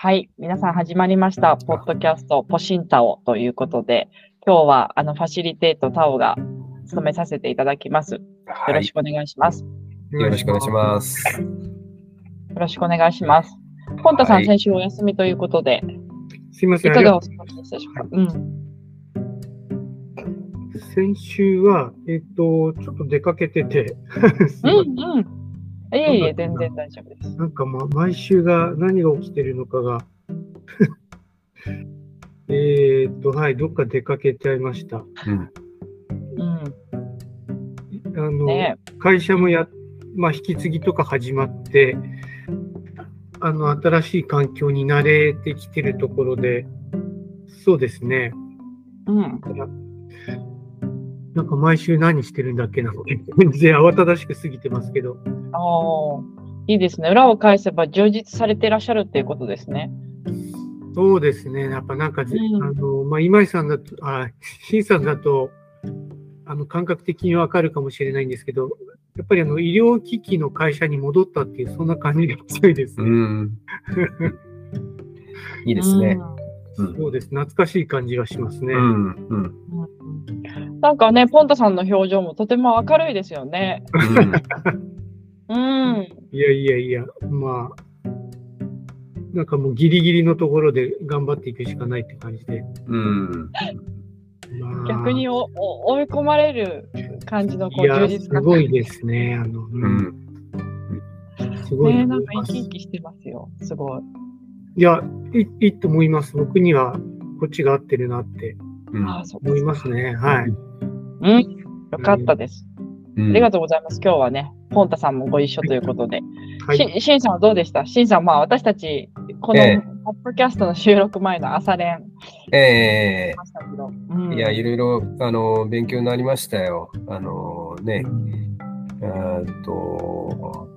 はい、皆さん始まりました。ポッドキャストポシンタオということで、今日はあのファシリテートタオが務めさせていただきます。よろしくお願いします。よろしくお願いします。よろしくお願いします。ポンタさん、はい先週お休みということで、すいません。いかがお過ごしでしたでしょうか。うん。う先週は、えっ、と、ちょっと出かけてて、すうんうん。いえいえ、全然大丈夫です。なんか、ま、毎週が何が起きてるのかが、えっと、はい、どっか出かけちゃいました。うん。うん。あの、ね会社もや、まあ、引き継ぎとか始まって、あの、新しい環境に慣れてきてるところで、そうですね。うん。なんか毎週何してるんだっけな。全然慌ただしく過ぎてますけど。ああ、いいですね。裏を返せば充実されていらっしゃるっていうことですね。そうですね。やっぱなんかぜ、うんあの、まあ、今井さんだと、あ、新さんだと、あの、感覚的にわかるかもしれないんですけど、やっぱりあの、医療機器の会社に戻ったっていう、そんな感じが強いですね。うん。いいですね。うん。そうです。懐かしい感じがしますね。うん。うん。うん。なんかね、ポンタさんの表情もとても明るいですよね。うん。いやいやいや、まあ、なんかもうギリギリのところで頑張っていくしかないって感じで。うん。まあ、逆におお追い込まれる感じのこいうや、充実感すごいですね。あの、ううんん。すごいね。なんか生き生きしてますよ。すごい。いやい、いいと思います。僕にはこっちが合ってるなってうんああ、そう思いますね。はい。うん。よかったです。ありがとうございます。今日はね、ポンタさんもご一緒ということで。はい。ししんさんはどうでした？しんさん、まあ私たち、このええポッドキャストの収録前の朝練ええいや、いろいろ、あの、勉強になりましたよ。あの、ね、えーっと、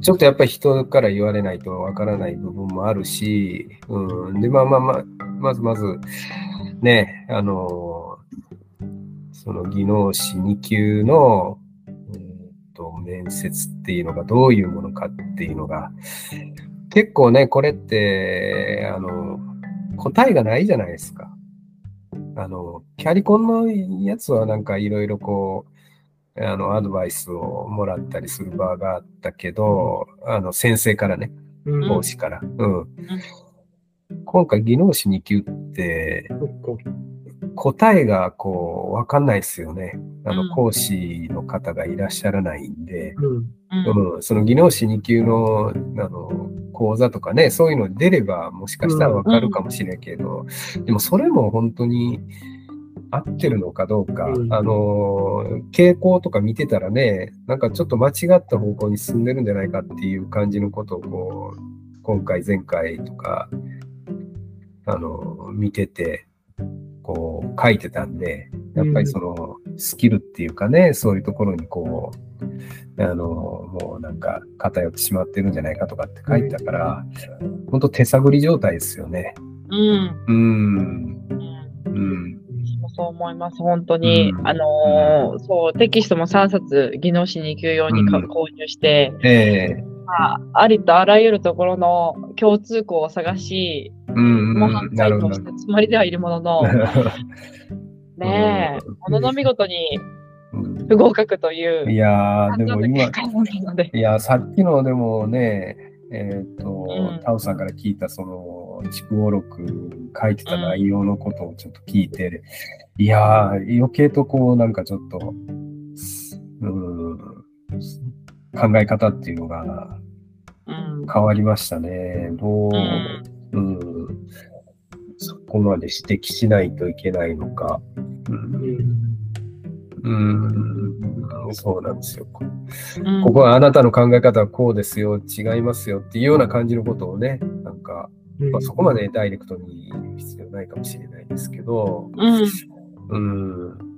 ちょっとやっぱり人から言われないとわからない部分もあるし、うん。で、まあまあまあ、まずまず、ね、あの、その技能士2級の、えーっと、面接っていうのがどういうものかっていうのが、結構ね、これって、あの、答えがないじゃないですか。あの、キャリコンのやつはなんかいろいろこう、あの、アドバイスをもらったりする場があったけど、あの、先生からね、うん。講師から。うん。今回、技能士2級って、答えがこう、わかんないですよね。あうん。の、講師の方がいらっしゃらないんで、うん。その技能士2級の、あの、講座とかね、そういうの出れば、もしかしたらわかるかもしれんけど、でもそれも本当に合ってるのかどうか、うん。あの、傾向とか見てたらね、なんかちょっと間違った方向に進んでるんじゃないかっていう感じのことを、こう、今回、前回とか、あの、見てて、こう、書いてたんで、やっぱりその、スキルっていうかね、そういうところにこう、あの、もうなんか偏ってしまってるんじゃないかとかって書いてたから、本当手探り状態ですよね。うん。うん。うんそう思います、本当に。うんあのーそう、テキストも3冊、技能士2級用にかうん購入して、ええまあ、ありとあらゆるところの共通項を探し、うん模うん。範解。答したつもりではいるものの、ねえうん、ものの見事にうん不合格という、いやー、でも今。いや、さっきのでもね、えっ、と、うんタオさんから聞いたその、筑語録書いてた内容のことをちょっと聞いて、いやー、余計とこう、なんかちょっと、うん、考え方っていうのがうん変わりましたね。どう、うんうん、そこまで指摘しないといけないのか。うん。うん、そうなんですよ。うん。ここはあなたの考え方はこうですよ、違いますよっていうような感じのことをね、なんか、うん。まあ、そこまでダイレクトに言う必要ないかもしれないですけど、うん。うん。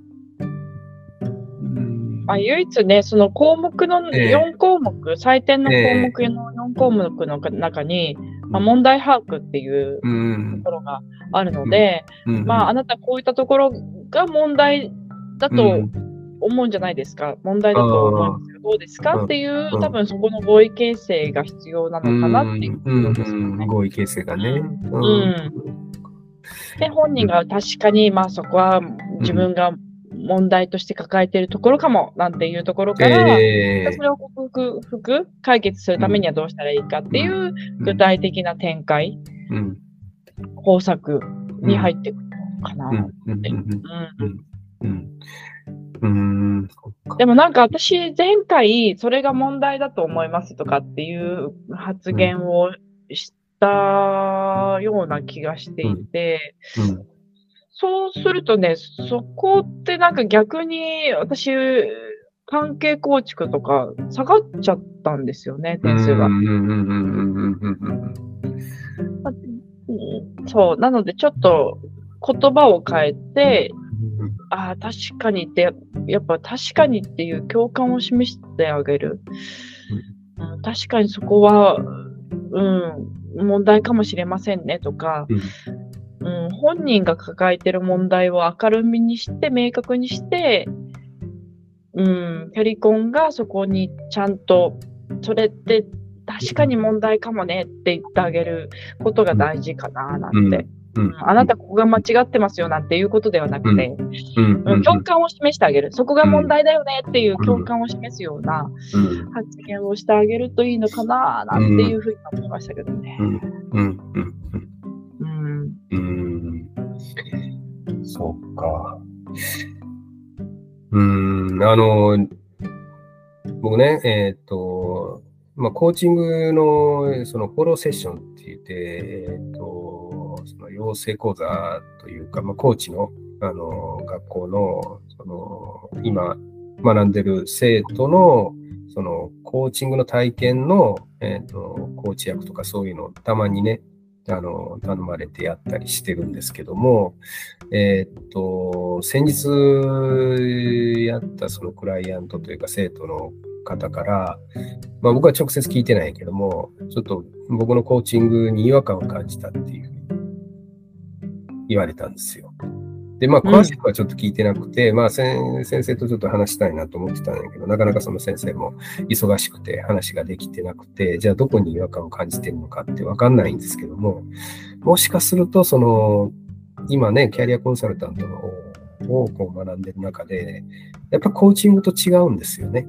あ、唯一ね、その項目のええ。4項目、採点の項目の4項目の中に、まあ、問題把握っていううん。ところがあるので、うん。まあ、あなたこういったところが問題だとうん。思うんじゃないですか。問題だと思いますよ。どうですか？うん。っていう、うん。多分そこの合意形成が必要なのかなっていううんことですよね。うん。合意形成がね。ううん。で、本人が確かに、まあそこは自分が問題として抱えているところかも、なんていうところから、えそれを克服、解決するためにはどうしたらいいかっていう具体的な展開、うん。方策に入ってくるのかな。うん。うん。でもなん。か私、前回それが問題だと思いますとかっていう発言をしたような気がしていて、うんそうするとね、そこってなんか逆に私、関係構築とか下がっちゃったんですよね、点数が。そう、なのでちょっと言葉を変えて、ああ、確かにって、やっぱ確かにっていう共感を示してあげる。確かにそこは、うん、問題かもしれませんねとか、うん、本人が抱えてる問題を明るみにして、明確にして、うん、キャリコンがそこにちゃんと、それって確かに問題かもねって言ってあげることが大事かななんて。うんうんあなたここが間違ってますよなんていうことではなくて、うんうん共感を示してあげる。そこが問題だよねっていう共感を示すようなうん発言をしてあげるといいのかななんていうふうに思いましたけどね。うんうん。そうか。うん、あの、僕ね、えっ、と、まあ、コーチングのそのフォローセッションって言って、えっ、と、その養成講座というか、まあ、コーチの、あの、学校の、その、今、学んでる生徒の、その、コーチングの体験の、えっ、と、コーチ役とかそういうのをたまにね、あの、頼まれてやったりしてるんですけども、えーっと、先日やったそのクライアントというか生徒の方から、まあ僕は直接聞いてないけども、ちょっと僕のコーチングに違和感を感じたっていう言われたんですよ。で、まあ詳しくはちょっと聞いてなくて、まあ先先生とちょっと話したいなと思ってたんだけど、なかなかその先生も忙しくて話ができてなくて、じゃあどこに違和感を感じてるのかってわかんないんですけども、もしかすると、その、今ね、キャリアコンサルタントのをこう学んでる中で、やっぱコーチングと違うんですよね。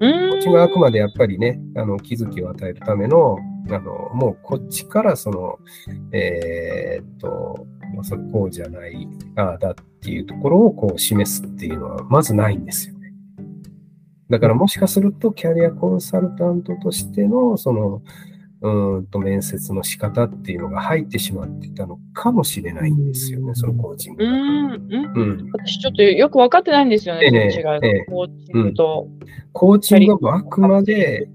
うコーチングはあくまでやっぱりね、あの気づきを与えるための、あのもうこっちからその、えーっと、まあそれこうじゃない、ああだっていうところをこう示すっていうのはまずないんですよね。だからもしかするとキャリアコンサルタントとしてのその、うーんと面接の仕方っていうのが入ってしまっていたのかもしれないんですよね、そのコーチングうが。ん。うん。うん、私ちょっとよく分かってないんですよね、ええその違いが。ええコーチングと。コーチングはあくまで、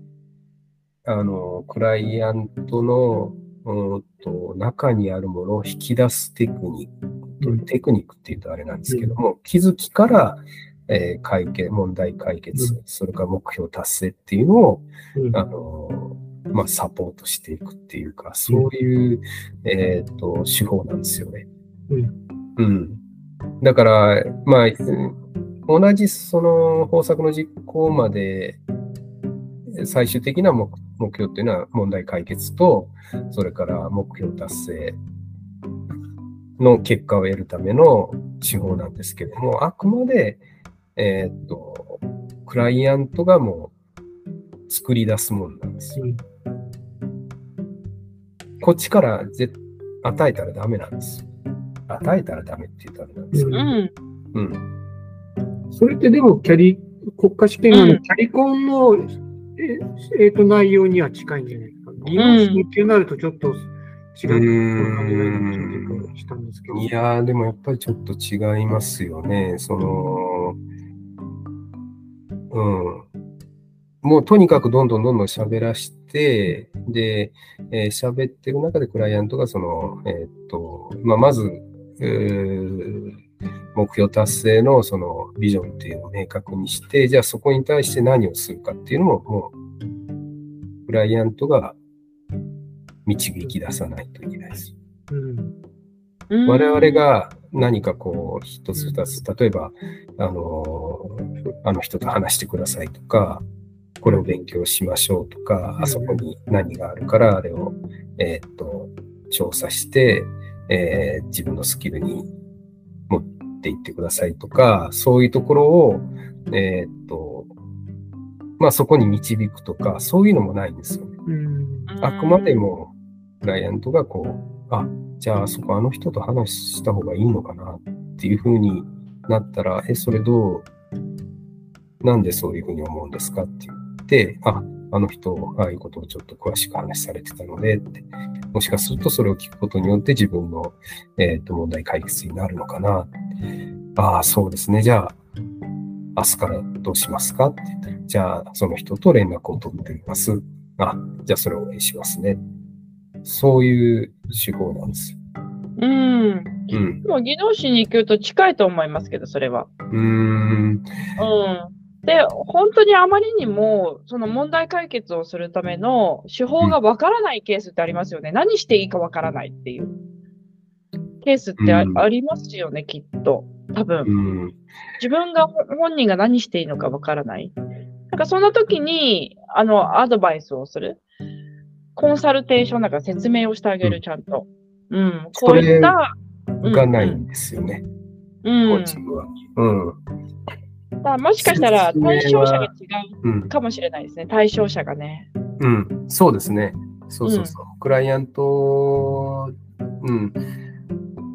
あの、クライアントの、うーんと中にあるものを引き出すテクニック、うんテクニックって言うとあれなんですけども、気づきから、えー解決、問題解決、うそれから目標達成っていうのを、うんあの、まあ、サポートしていくっていうか、そういう、えっ、と、手法なんですよね。うん。うん。だから、まあ、うん同じその方策の実行まで、最終的な目目標っていうのは問題解決と、それから目標達成の結果を得るための手法なんですけども、あくまで、えっ、と、クライアントがもう作り出すものなんですよ。うんこっちからぜ与えたらダメなんですよ。与えたらダメって言ったらなんですけど。うん。うん。それってでも、キャリ、国家試験のうんキャリコンの、ええーと内容には近いんじゃないですか？技能数ってなるとちょっと違う感じがしたんですけど。いや、でもやっぱりちょっと違いますよね。その、うん。もうとにかくどんどんどんどん喋らして、で、えー喋ってる中でクライアントがその、えーっと、まあ、まず、えー目標達成のそのビジョンっていうのを明確にして、じゃあそこに対して何をするかっていうのも、もう、クライアントが導き出さないといけないです。うん。うん我々、が何かこう、一つ二つ、例えば、あの、あの人と話してくださいとか、これを勉強しましょうとか、うんあそこに何があるから、あれを、えーっと、調査して、えー自分のスキルに持っていってくださいとか、そういうところを、えーっと、まあそこに導くとか、そういうのもないんですよね。うん。あくまでも、クライアントがこう、あ、じゃあそこあの人と話した方がいいのかなっていう風になったら、え、それどう、なんでそういう風に思うんですかって言って、あ、あの人、ああいうことをちょっと詳しく話されてたのでって、もしかするとそれを聞くことによって自分の、えっと問題解決になるのかな。ああ、そうですね。じゃあ、明日からどうしますか？って言ったら、じゃあその人と連絡を取ってみます。あ、じゃあそれをお願いしますね。そういう手法なんですよ。うん。うん。でも技能士に行くと近いと思いますけど、それは。うーん。うん。で、本当にあまりにも、その問題解決をするための手法がわからないケースってありますよね。何していいかわからないっていうケースってあ,、うんりますよね、きっと。多分。うん。自分が本人が何していいのかわからない。なんかそんな時に、あの、アドバイスをする。コンサルテーションなんか説明をしてあげる、うんちゃんと。うん。こういった。がないんですよね、うん。コーチングは。うん。だもしかしたら対象者が違うんう。かもしれないですね。対象者がね。うん。そうですね。そうそうそう。クライアント、うん。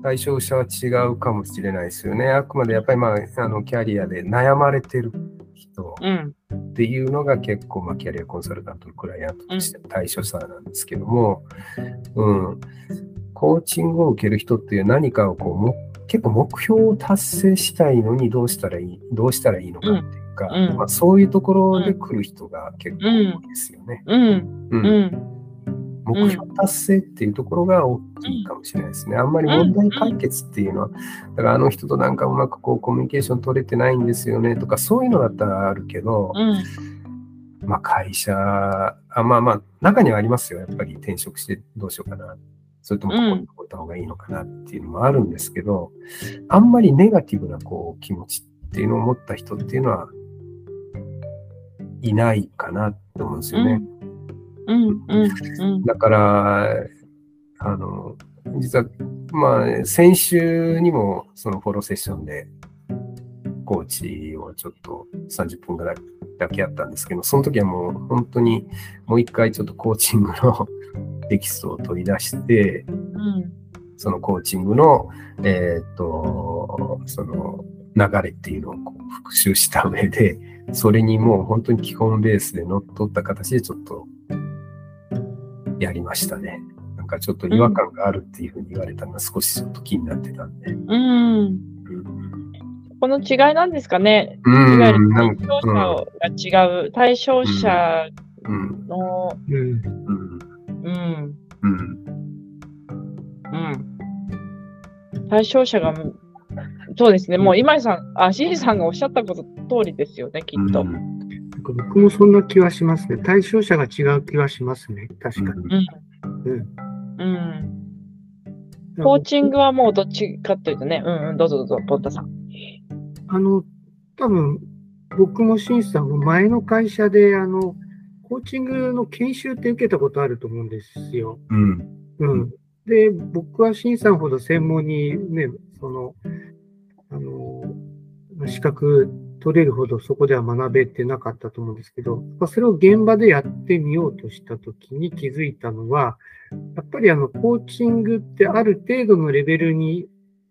対象者は違うかもしれないですよね。あくまでやっぱりまあ、あの、キャリアで悩まれてる人うん。っていうのが結構、まあ、キャリアコンサルタントのクライアントとしての対象者なんですけども、うん。コーチングを受ける人っていう何かをこうも、結構目標を達成したいのにどうしたらいい、どうしたらいいのかっていうか、うんうんまあ、そういうところで来る人が結構多いですよね。うん。うんうん。目標達成っていうところが大きいかもしれないですね。あんまり問題解決っていうのは、だからあの人となんかうまくこうコミュニケーション取れてないんですよねとか、そういうのだったらあるけど、うん。まあ会社、あまあまあ、中にはありますよ。やっぱり転職してどうしようかな。それともここに置いた方がいいのかなっていうのもあるんですけど、あんまりネガティブなこう気持ちっていうのを持った人っていうのは、いないかなと思うんですよね。うん。うん。うん。だから、あの、実は、まあ、先週にもそのフォローセッションで、コーチをちょっと30分ぐらいだけやったんですけど、その時はもう本当にもう一回ちょっとコーチングのテキストを取り出して、うん。そのコーチングの、えーっと、その流れっていうのをこう復習した上で、それにもう本当に基本ベースで乗っ取った形でちょっとやりましたね。なんかちょっと違和感があるっていうふうに言われたのが少しちょっと気になってたんで。うん。うんこの違いなんですかね？ういわゆるん、なん対か象者が違う。対象者うん、の、うん。うん、うん。うん、うん。対象者が、そうですね。もう今井さん、あ、シンさんがおっしゃったこと通りですよね、きっと。うんなんか僕もそんな気はしますね。対象者が違う気はしますね。確かに。うん。うん。コーチングはもうどっちかというとね、うんうん、どうぞどうぞ、ポンタさん。あの、多分僕もシンさんも前の会社で、あの、コーチングの研修って受けたことあると思うんですよ。うん、うん。で、僕はシンさんほど専門にね、その、あの、資格取れるほどそこでは学べてなかったと思うんですけど、まあそれを現場でやってみようとしたときに気づいたのは、やっぱりあの、コーチングってある程度のレベルに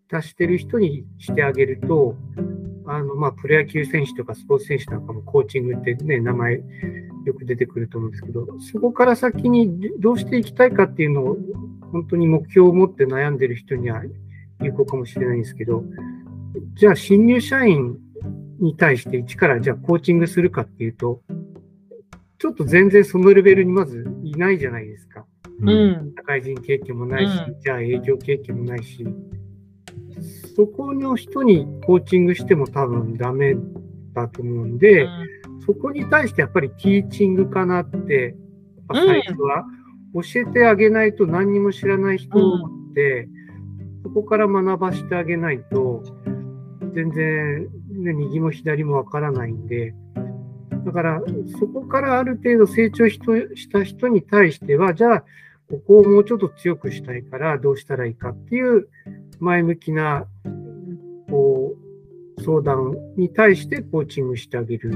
達してる人にしてあげると、あの、まあ、プロ野球選手とかスポーツ選手なんかもコーチングってね、名前よく出てくると思うんですけど、そこから先にどうしていきたいかっていうのを、本当に目標を持って悩んでる人には有効かもしれないんですけど、じゃあ新入社員に対して一からじゃあコーチングするかっていうと、ちょっと全然そのレベルにまずいないじゃないですか。う。ん。社会人経験もないし、うじゃあ営業経験もないし、そこの人にコーチングしても多分ダメだと思うんで、そこに対してやっぱりティーチングかなって、最初は教えてあげないと何にも知らない人って、そこから学ばしてあげないと、全然、ね、右も左もわからないんで、だから、そこからある程度成長した人に対しては、じゃあ、ここをもうちょっと強くしたいからどうしたらいいかっていう前向きなこう相談に対してコーチングしてあげる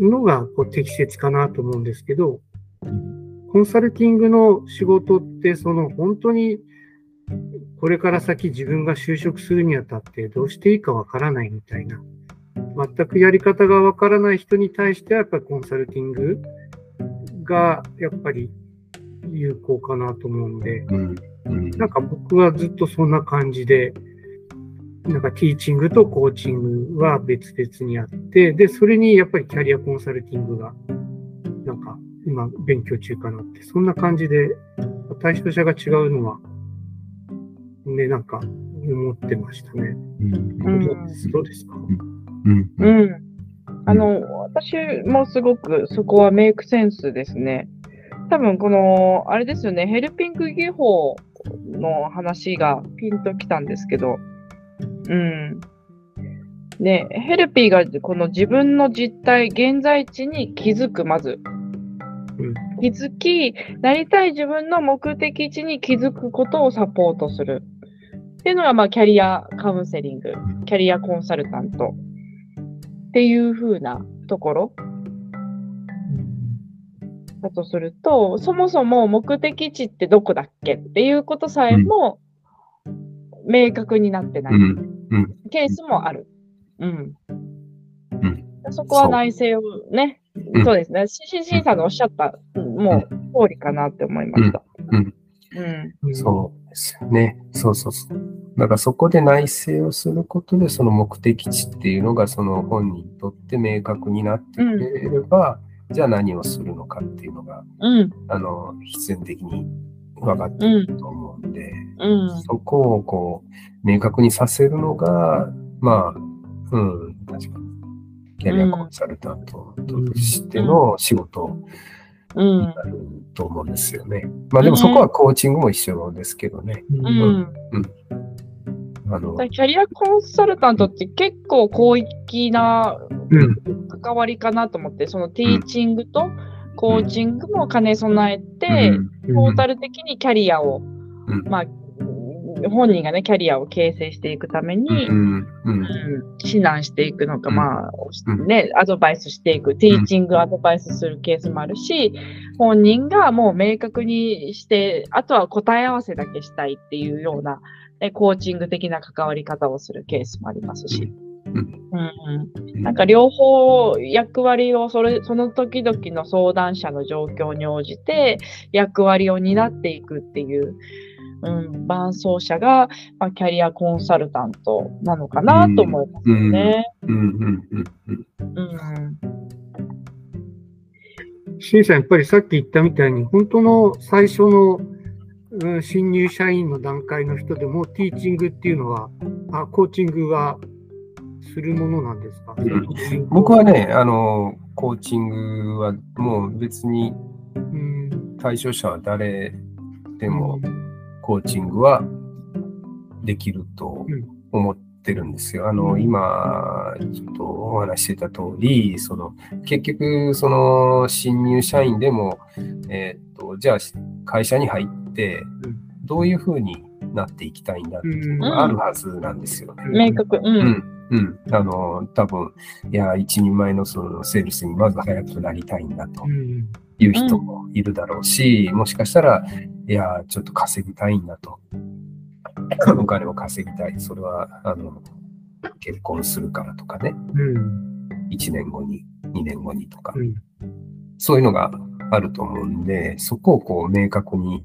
のがこう適切かなと思うんですけど、コンサルティングの仕事ってその本当にこれから先自分が就職するにあたってどうしていいかわからないみたいな全くやり方がわからない人に対してはやっぱりコンサルティングがやっぱり有効かなと思うんで、なんか僕はずっとそんな感じで、なんかティーチングとコーチングは別々にあって、で、それにやっぱりキャリアコンサルティングが、なんか今勉強中かなって、そんな感じで対象者が違うのは、ね、なんか思ってましたね。うんうんどうですどうですか？うんうん。あの、私もすごくそこはメイクセンスですね。多分この、あれですよね、ヘルピング技法の話がピンときたんですけど、うん。で、ヘルピーがこの自分の実態、現在地に気づく、まず。うん。気づき、なりたい自分の目的地に気づくことをサポートする。っていうのが、まあ、キャリアカウンセリング、キャリアコンサルタント。っていう風なところ。だとすると、そもそも目的地ってどこだっけ？っていうことさえも明確になってない。うんケースもある。うん。うんそこは内政をね、うんそうですね。ししんさんのおっしゃった、うんもう通りかなって思いました。うんうん。そうですよね。そうそうそう。だからそこで内省をすることで、その目的地っていうのがその本人にとって明確になってくれれば、じゃあ何をするのかっていうのが、うん。あの、必然的に分かってると思うんで、うん。そこをこう、明確にさせるのが、まあ、うん、確かに、キャリアコンサルタントとしての仕事うんに。なると思うんですよね。まあでもそこはコーチングも一緒ですけどね。うんうん。あの、キャリアコンサルタントって結構広域なうん関わりかなと思って、そのティーチングとコーチングも兼ね備えて、トータル的にキャリアを、うん。まあ、本人がね、キャリアを形成していくために、うん、うん、うん。指南していくのか、うん。まあ、うんね、アドバイスしていく、ティーチングアドバイスするケースもあるし、本人がもう明確にして、あとは答え合わせだけしたいっていうような、ね、コーチング的な関わり方をするケースもありますし。うんなんか両方役割をそれその時々の相談者の状況に応じて役割を担っていくっていう、うん、伴走者が、まあ、キャリアコンサルタントなのかなと思いますよね。うん、うん、うん、うん。うんシンさん、やっぱりさっき言ったみたいに、本当の最初の、うん、新入社員の段階の人でも、ティーチングっていうのは、あコーチングはするものなんですか、ん。僕はね、あの、コーチングはもう別にうん、対象者は誰でもコーチングはできると思ってるんですよ。あの、今、ちょっとお話ししてた通り、その、結局、その、新入社員でも、えーっと、じゃあ、会社に入ってうん、どういうふうになっていきたいんだっていうのがあるはずなんですよね。明確、う。うんん、うん。あの、多分、いや、一人前のそのセールスにまず早くなりたいんだとうんいう人もいるだろうし、もしかしたら、いや、ちょっと稼ぎたいんだと。お金を稼ぎたい。それは、あの、結婚するからとかね。うん1年後に、2年後にとか。うんそういうのがあると思うんで、そこをこう明確に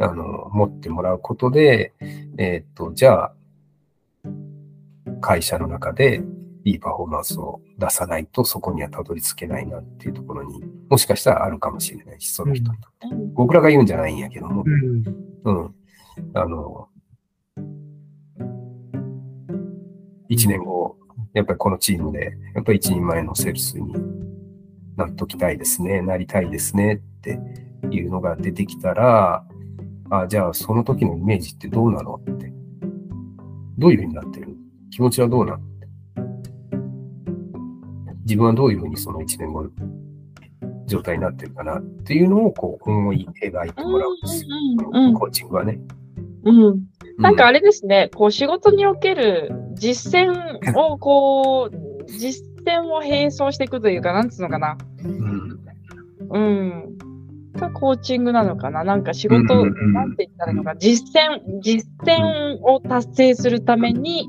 あの持ってもらうことで、えーっと、じゃあ、会社の中でいいパフォーマンスを出さないとそこにはたどり着けないなっていうところにもしかしたらあるかもしれないし、その人にとって。僕らが言うんじゃないんやけども、うんうん。あの、一年後、やっぱりこのチームで、やっぱり一人前のセールスになっときたいですね、なりたいですねっていうのが出てきたら、あ、じゃあその時のイメージってどうなのって。どういうふうになってる気持ちはどうなって。自分はどういうふうにその1年後の状態になってるかなっていうのをこう思い描いてもらうんです。うんうんコーチングはね。うん。なん。かあれですね、こう仕事における実践をこう、実践を並走していくというか、なん。つうのかな。うん。うん。がコーチングなのかななん。か仕事、うん。うん。うん。なん。て言ったらいいのか、実践、実践を達成するために、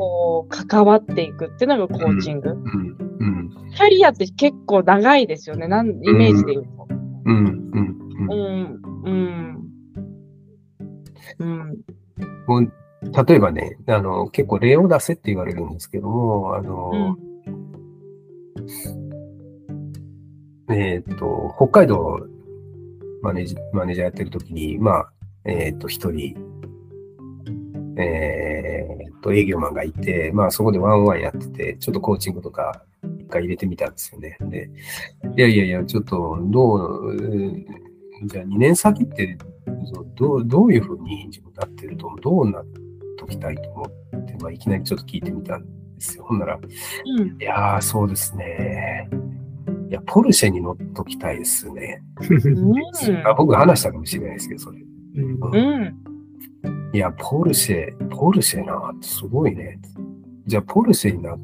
こう、関わっていくっていうのがコーチング。うん。うん。キャリアって結構長いですよね、なんイメージで言うと。うん。うん。うん。うん、うん。うん。もう例えばね、あの、結構例を出せって言われるんですけども、あの、えっ、と、北海道マネージマネージャーやってる時に、まあ、えっ、と、一人、えっ、と、営業マンがいて、まあ、そこでワンワンやってて、ちょっとコーチングとか一回入れてみたんですよね。で、いやいやいや、ちょっと、どう、うんじゃあ2年先って、どうどういうふうに自分なってると、どうなっときたいと思って、まあ、いきなりちょっと聞いてみたんですよ。ほんなら、うん。いやー、そうですね。いや、ポルシェに乗っときたいですね。あ僕話したかもしれないですけど、それ。うんうん。うん。いや、ポルシェ、ポルシェな、すごいね。じゃあ、ポルシェにな、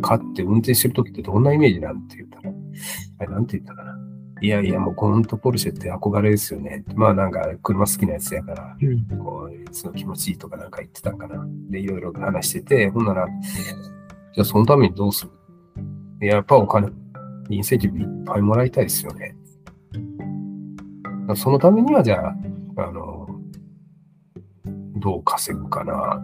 買って運転してるときってどんなイメージなんて言ったら、あれ、なんて言ったかな？いやいや、もうほんとポルシェって憧れですよね。まあなんか車好きなやつやから、うんこう、その気持ちいいとかなんか言ってたんかな。で、いろいろ話してて、ほんなら、じゃあそのためにどうする？やっぱお金、インセンティブいっぱいもらいたいですよね。そのためには、じゃあ、あの、どう稼ぐかな。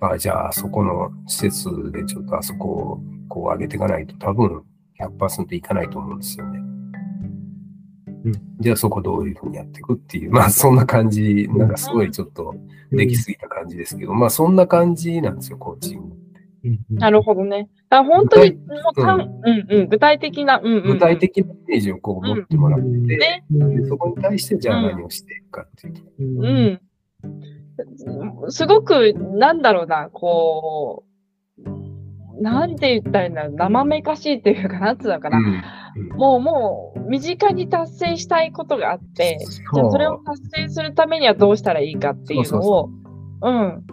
あじゃあ、そこの施設でちょっとあそこをこう上げていかないと多分100%いかないと思うんですよね。うんじゃあそこどういうふうにやっていくっていう、まあそんな感じ、なんかすごいちょっとできすぎた感じですけど、まあそんな感じなんですよ、コーチング。なるほどね。だから本当に、もうたん、うん。うん、具体的な、うんうんうん、具体的なイメージをこう持ってもらって、ね。でそこに対してじゃあ何をしていくかっていうと。うん。すごく、なんだろうな、こう、なんて言ったらいいんだろう、生めかしいっていうか、なんつうのかな。うん。もう、もう、身近に達成したいことがあって、じゃあそれを達成するためにはどうしたらいいかっていうのを、うん、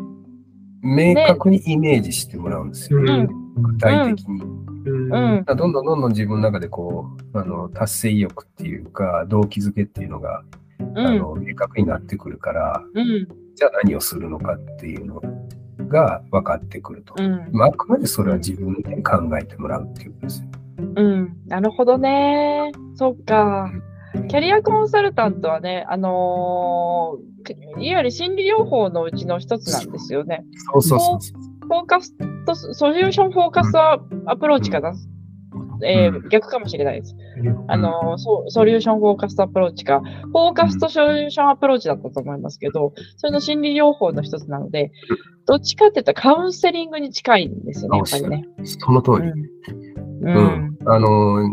明確にイメージしてもらうんですよ。うんうん具体的に。うんうん、どんどんどんどん自分の中でこう、あの、達成意欲っていうか、動機づけっていうのが、うん、あの、明確になってくるから、うん、じゃあ何をするのかっていうのが分かってくると。うん、まあ、あくまでそれは自分で考えてもらうっていうことですよ。うん。なるほどね。そっか。キャリアコンサルタントはね、あのーいわゆる心理療法のうちの一つなんですよね。そうそうそう。 focused、solution focused approach かな。えーうん逆かもしれないです。あの、ソソリューションフォーカストアプローチか、フォーカストソリューションアプローチだったと思いますけど、それの心理療法の一つなので、どっちかって言ったらカウンセリングに近いんですよね、やっぱりね。その通り。う。うんん。あの、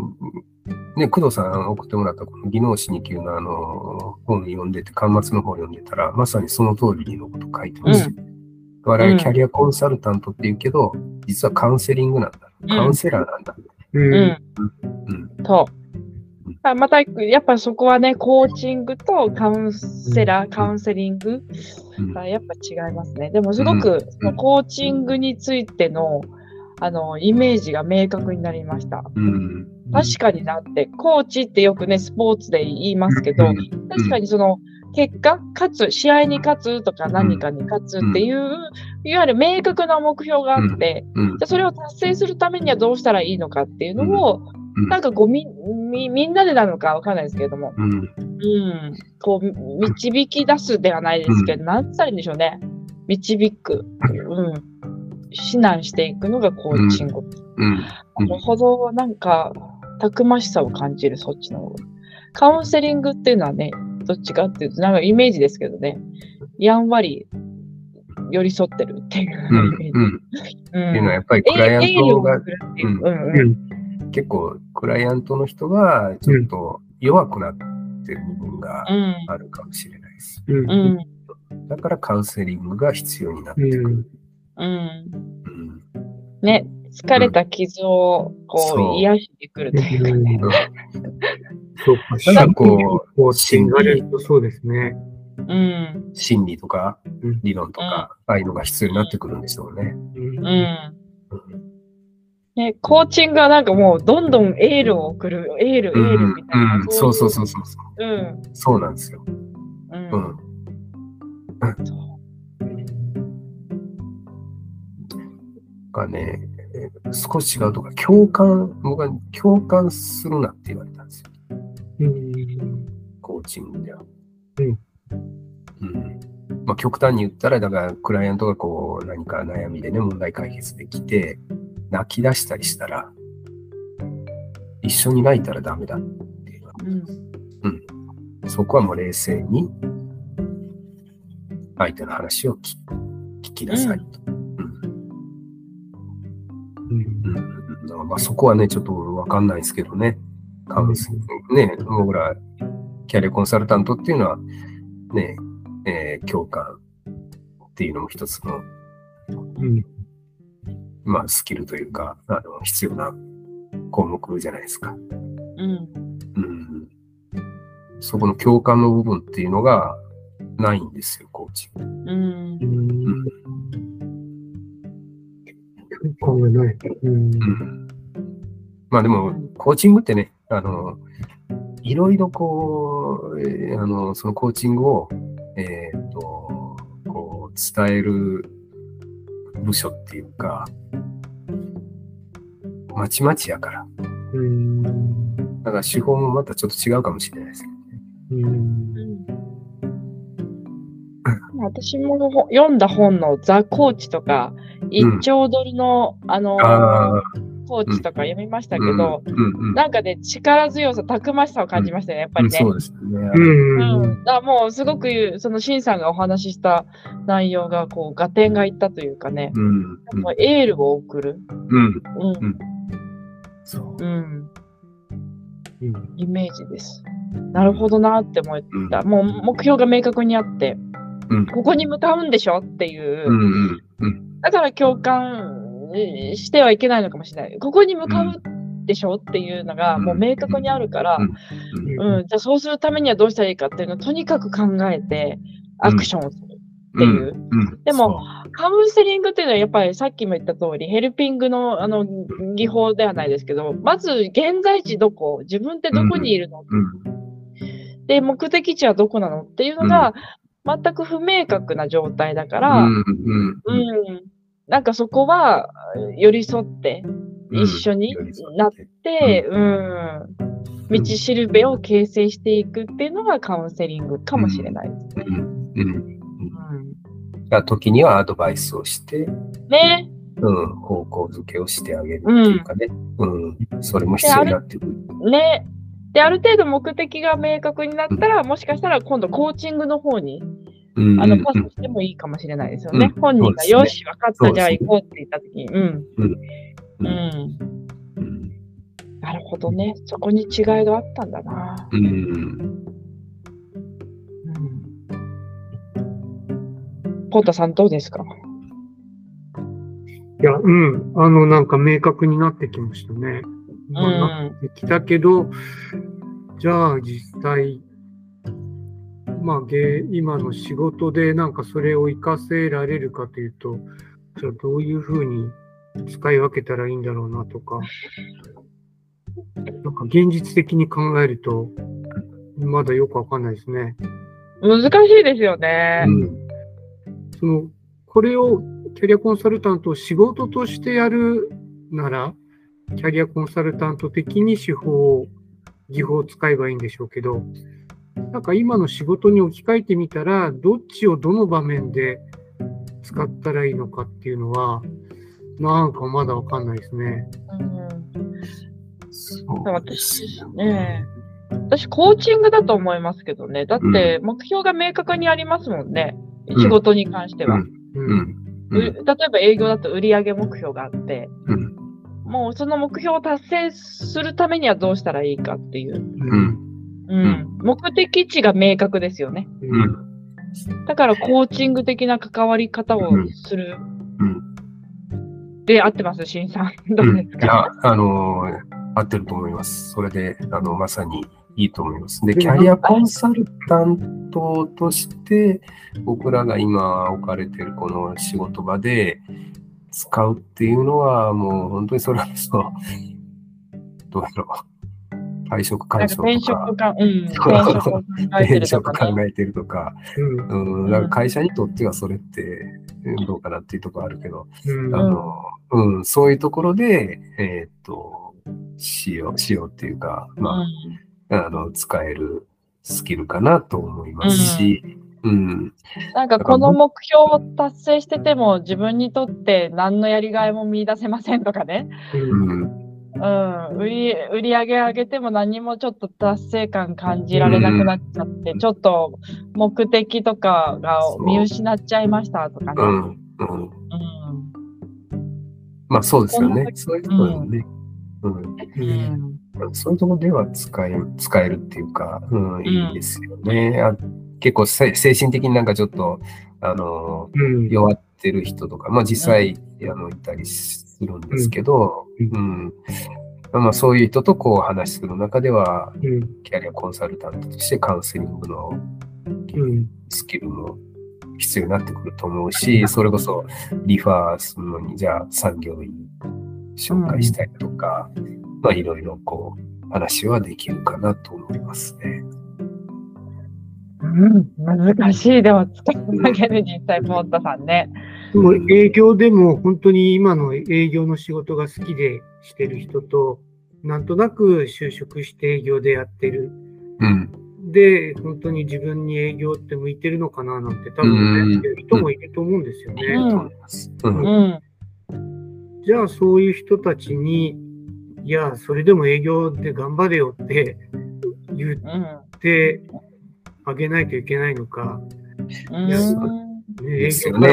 ね、工藤さん送ってもらったこの技能士2級のあの、本読んでて、端末の方読んでたら、まさにその通りのこと書いてますよ。我々キャリアコンサルタントって言うけど、実はカウンセリングなんだ。カウンセラーなんだ。う。うんん。うん。と。あまた、やっぱそこはね、コーチングとカウンセラー、カウンセリングやっぱ違いますね。でもすごく、そのコーチングについての、あの、イメージが明確になりました。うん。確かになって、コーチってよくね、スポーツで言いますけど、確かにその、結果、勝つ、試合に勝つとか何かに勝つっていう、いわゆる明確な目標があって、うん。じゃあそれを達成するためにはどうしたらいいのかっていうのを、うん。なんかこうみ、み、みんなでなのかわかんないですけれども、うん。うん、こう、導き出すではないですけど、なんつったらいいんでしょうね。導く、うん、指南していくのがコーチング。うん。なるほど、なんか、たくましさを感じる、そっちの方が。カウンセリングっていうのはね、どっちかっていうと、なんかイメージですけどね、やんわり寄り添ってるっていうっていうのはやっぱりクライアントが。結構クライアントの人がちょっと弱くなってる部分がうん。あるかもしれないです。うんうん。だからカウンセリングが必要になってくる。うんうん。うんね、疲れた傷をこそうう癒してくるというかね。そうか、なんかこうこう、心がれるとそうですね。うん。心理とかうん理論とか、ああいうのが必要になってくるんでしょうね。うんうん。ね、コーチングはなんかもうどんどんエールを送る、エール、エールみたいな。うん、そうそうそうそうそう。う。うん。そうなんですよ。う。うんん。がね、えー少し違うとか、共感、僕は共感するなって言われたんですよ。うんコーチングでは。うん。うん。まあ、極端に言ったら、だから、クライアントがこう、何か悩みでね、問題解決できて、泣き出したりしたら、一緒に泣いたらダメだっていう。うん。そこはもう冷静に、相手の話を聞聞きなさいと。うんうんだからまあ、そこはね、ちょっとわかんないですけどね。カウンセリングね、僕ら、キャリアコンサルタントっていうのは、ね、えー共感っていうのも一つの、うんまあ、スキルというか、あの必要な項目じゃないですか。うん。うん。そこの共感の部分っていうのがないんですよ、コーチ。うんう。ん共感がない。うんうんまあでも、コーチングってね、あの、いろいろこう、えーあの、そのコーチングを、えっ、と、こう、伝える部署っていうか、まちまちやから。うんだから手法もまたちょっと違うかもしれないですけどね。うん 私も読んだ本のザ・コーチとか、1兆ドルの、あのーああ、コーチとか読みましたけうん。ど、うん。うん。なんかね、力強さ、たくましさを感じましたね、やっぱりね。そうですね。うん。うん、だからもうすごくそのシンさんがお話しした内容がこう合点がいったというかね、うん。もうエールを送る、うん。うん。うんそう。うん、うん。イメージです。なるほどなって思っうん。た。もう目標が明確にあって、うん。ここに向かうんでしょっていう、うんうんうん。だから共感えーしてはいけないのかもしれない。ここに向かうでしょっていうのがもう明確にあるから、うん。うん、じゃあそうするためにはどうしたらいいかっていうのをとにかく考えてアクションをするっていう。うん。でもカウンセリングっていうのはやっぱりさっきも言った通りヘルピングのあの技法ではないですけど、まず現在地どこ自分ってどこにいるの、うん。で、目的地はどこなの？っていうのが全く不明確な状態だから、うん。うん、うん。なんかそこは寄り添って一緒になって、うん、道しるべを形成していくっていうのがカウンセリングかもしれないですね。うん。うん。うんが時にはアドバイスをして、ね、うん、方向づけをしてあげるっていうかね、うん、それも必要になってくる。ね。で、ある程度目的が明確になったら、もしかしたら今度コーチングの方にうん、あのパスうんしてもいいかもしれないですよね。うん本人が、ねよし、分かった、じゃあ行こうって言ったときに、うん。うんなるほどね。そこに違いがあったんだな。うん。うん。ポータさんどうですか？いや、うん。あの、なんか明確になってきましたね。まあなってきたけど、じゃあ実際、まあ、芸今の仕事でなん。かそれを活かせられるかというと、じゃあどういうふうに使い分けたらいいん。だろうなとか、なん。か現実的に考えると、まだよくわかん。ないですね。難しいですよね。その、これをキャリアコンサルタントを仕事としてやるなら、キャリアコンサルタント的に手法を、技法を使えばいいんでしょうけど、なんか今の仕事に置き換えてみたら、どっちをどの場面で使ったらいいのかっていうのは、なんかまだわかんないですね。うんそうですよね私、コーチングだと思いますけどね。だって、目標が明確にありますもんね。ん仕事に関しては。うんうん例えば営業だと売上目標があって、うん。もうその目標を達成するためにはどうしたらいいかっていう。うんうん。目的地が明確ですよね。ううんん。だからコーチング的な関わり方をする。うん。で、合ってます、しんさん。どうですいやか、、あのー合ってると思います。それで、あの、まさにいいと思います。で、でキャリアコンサルタントとして、僕らが今置かれているこの仕事場で使うっていうのは、もう本当にそれこそ、どうだろう。退職解消とか。転職を考えて転るとか、うん。から会社にとってはそれってうんどうかなっていうところあるけど、うん。あの、うん、そういうところで、えーっと、使用、使用っていうか、まあ、あの、使えるスキルかなと思いますし、うん、なんかこの目標を達成してても自分にとって何のやりがいも見出せませんとかね。うん。うん、うん、売り売り上げ上げても何もちょっと達成感感じられなくなっちゃって、うん。ちょっと目的とかが見失っちゃいましたとかね。うん、うん。うん。まあそうですよね。そういうところでね。うん。うん。そういうところでは使え使えるっていうか、うん、いいですよね。あ結構せ精神的になんかちょっと、あの、うん。弱ってる人とか、まあ実際、あのいたりするんですけど、ううん。まあそういう人とこう話する中では、うん。キャリアコンサルタントとしてカウンセリングのうん。スキルも必要になってくると思うし、それこそリファーするのに、じゃあ産業医紹介したりとか、まあいろいろこう話はできるかなと思いますね。うん、難しいでも使い上げる実際ポンタさんね。でも営業でも本当に今の営業の仕事が好きでしてる人と、なんとなく就職して営業でやってる。うん。で、本当に自分に営業って向いてるのかななんて多分うんね、いう人もいると思うんですよね。じゃあそういう人たちに、いや、それでも営業で頑張れよって言うん。ってあげないといけないのか。ですよね。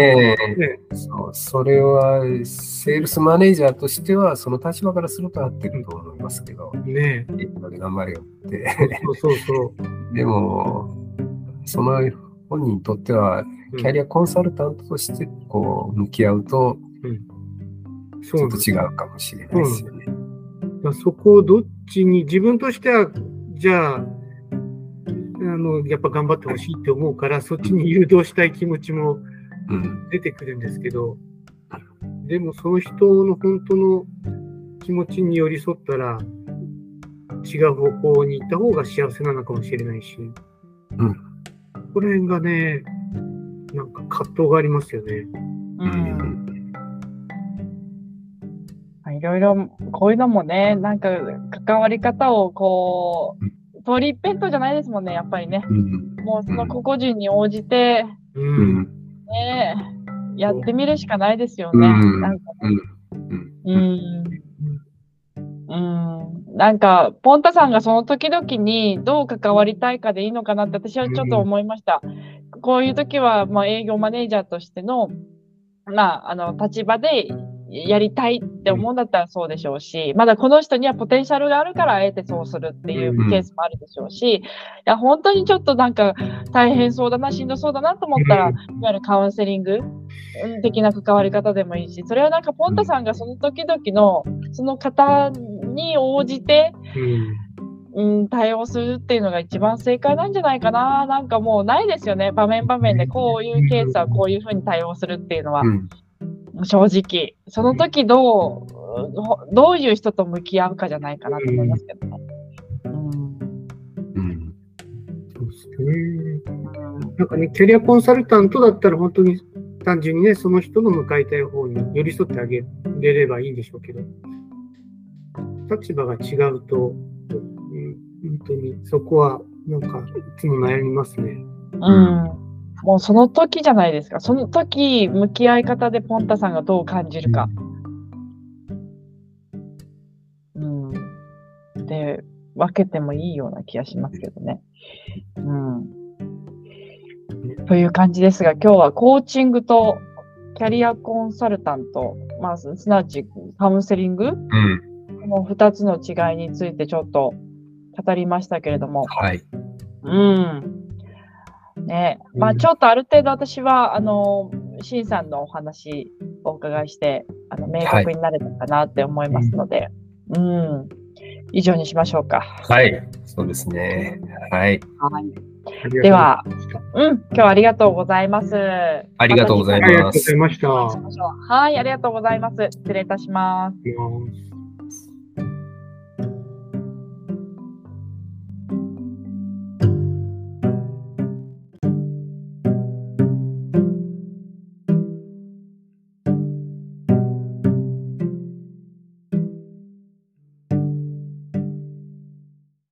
ねそうそれは、セールスマネージャーとしては、その立場からすると合ってると思いますけど、ね頑張れよって。そうそうそう。でも、その本人にとっては、キャリアコンサルタントとしてこう向き合うと、ちょっと違うかもしれないですよね。そこをどっちに、自分としては、じゃあ、あの、やっぱ頑張ってほしいって思うから、そっちに誘導したい気持ちもうん。出てくるんですけど、でもその人の本当の気持ちに寄り添ったら、違う方向に行った方が幸せなのかもしれないし、うん。ここら辺がね、なんか葛藤がありますよね。いろいろ、こういうのもね、なんか関わり方をこう、トリッペットじゃないですもんね、やっぱりね。うん。もうその個々人に応じて、う。うんん。ね、やってみるしかないですよね。うんなんかうん。うん。うん。なんか、ポンタさんがその時々にどう関わりたいかでいいのかなって私はちょっと思いました。こういう時は、まあ、営業マネージャーとしての、まあ、あの、立場でやりたいって思うんだったらそうでしょうし、まだこの人にはポテンシャルがあるからあえてそうするっていうケースもあるでしょうし、いや、本当にちょっとなんか大変そうだな、しんどそうだなと思ったら、うんいわゆるカウンセリングうん的な関わり方でもいいし、それはなんかポンタさんがその時々のその方に応じて、うん。うん、対応するっていうのが一番正解なんじゃないかな。なんかもうないですよね。場面場面でこういうケースはこういうふうに対応するっていうのは、うん。正直。その時どう、どういう人と向き合うかじゃないかなと思いますけどね。うんうん。そうですね。なんかね、キャリアコンサルタントだったら本当に単純にね、その人の向かいたい方に寄り添ってあげれればいいんでしょうけど、立場が違うと、うん、本当にそこはなんかいつも悩みますね。うん。もうその時じゃないですか。その時、向き合い方でポンタさんがどう感じるか。うん。で、分けてもいいような気がしますけどね。うん。という感じですが、今日はコーチングとキャリアコンサルタント、まあ、すすなわちカウンセリングうん。この2つの違いについてちょっと語りましたけれども、はい。うん。ね、まあうんちょっとある程度私は、あの、シンさんのお話お伺いして、あの、明確になれたかなって思いますので、うん。以上にしましょうか。はい。そうですね。はい。はい。ではうん。今日はありがとうございます。ありがとうございありがとうごますざいました。はい、ありがとうございます。失礼いたします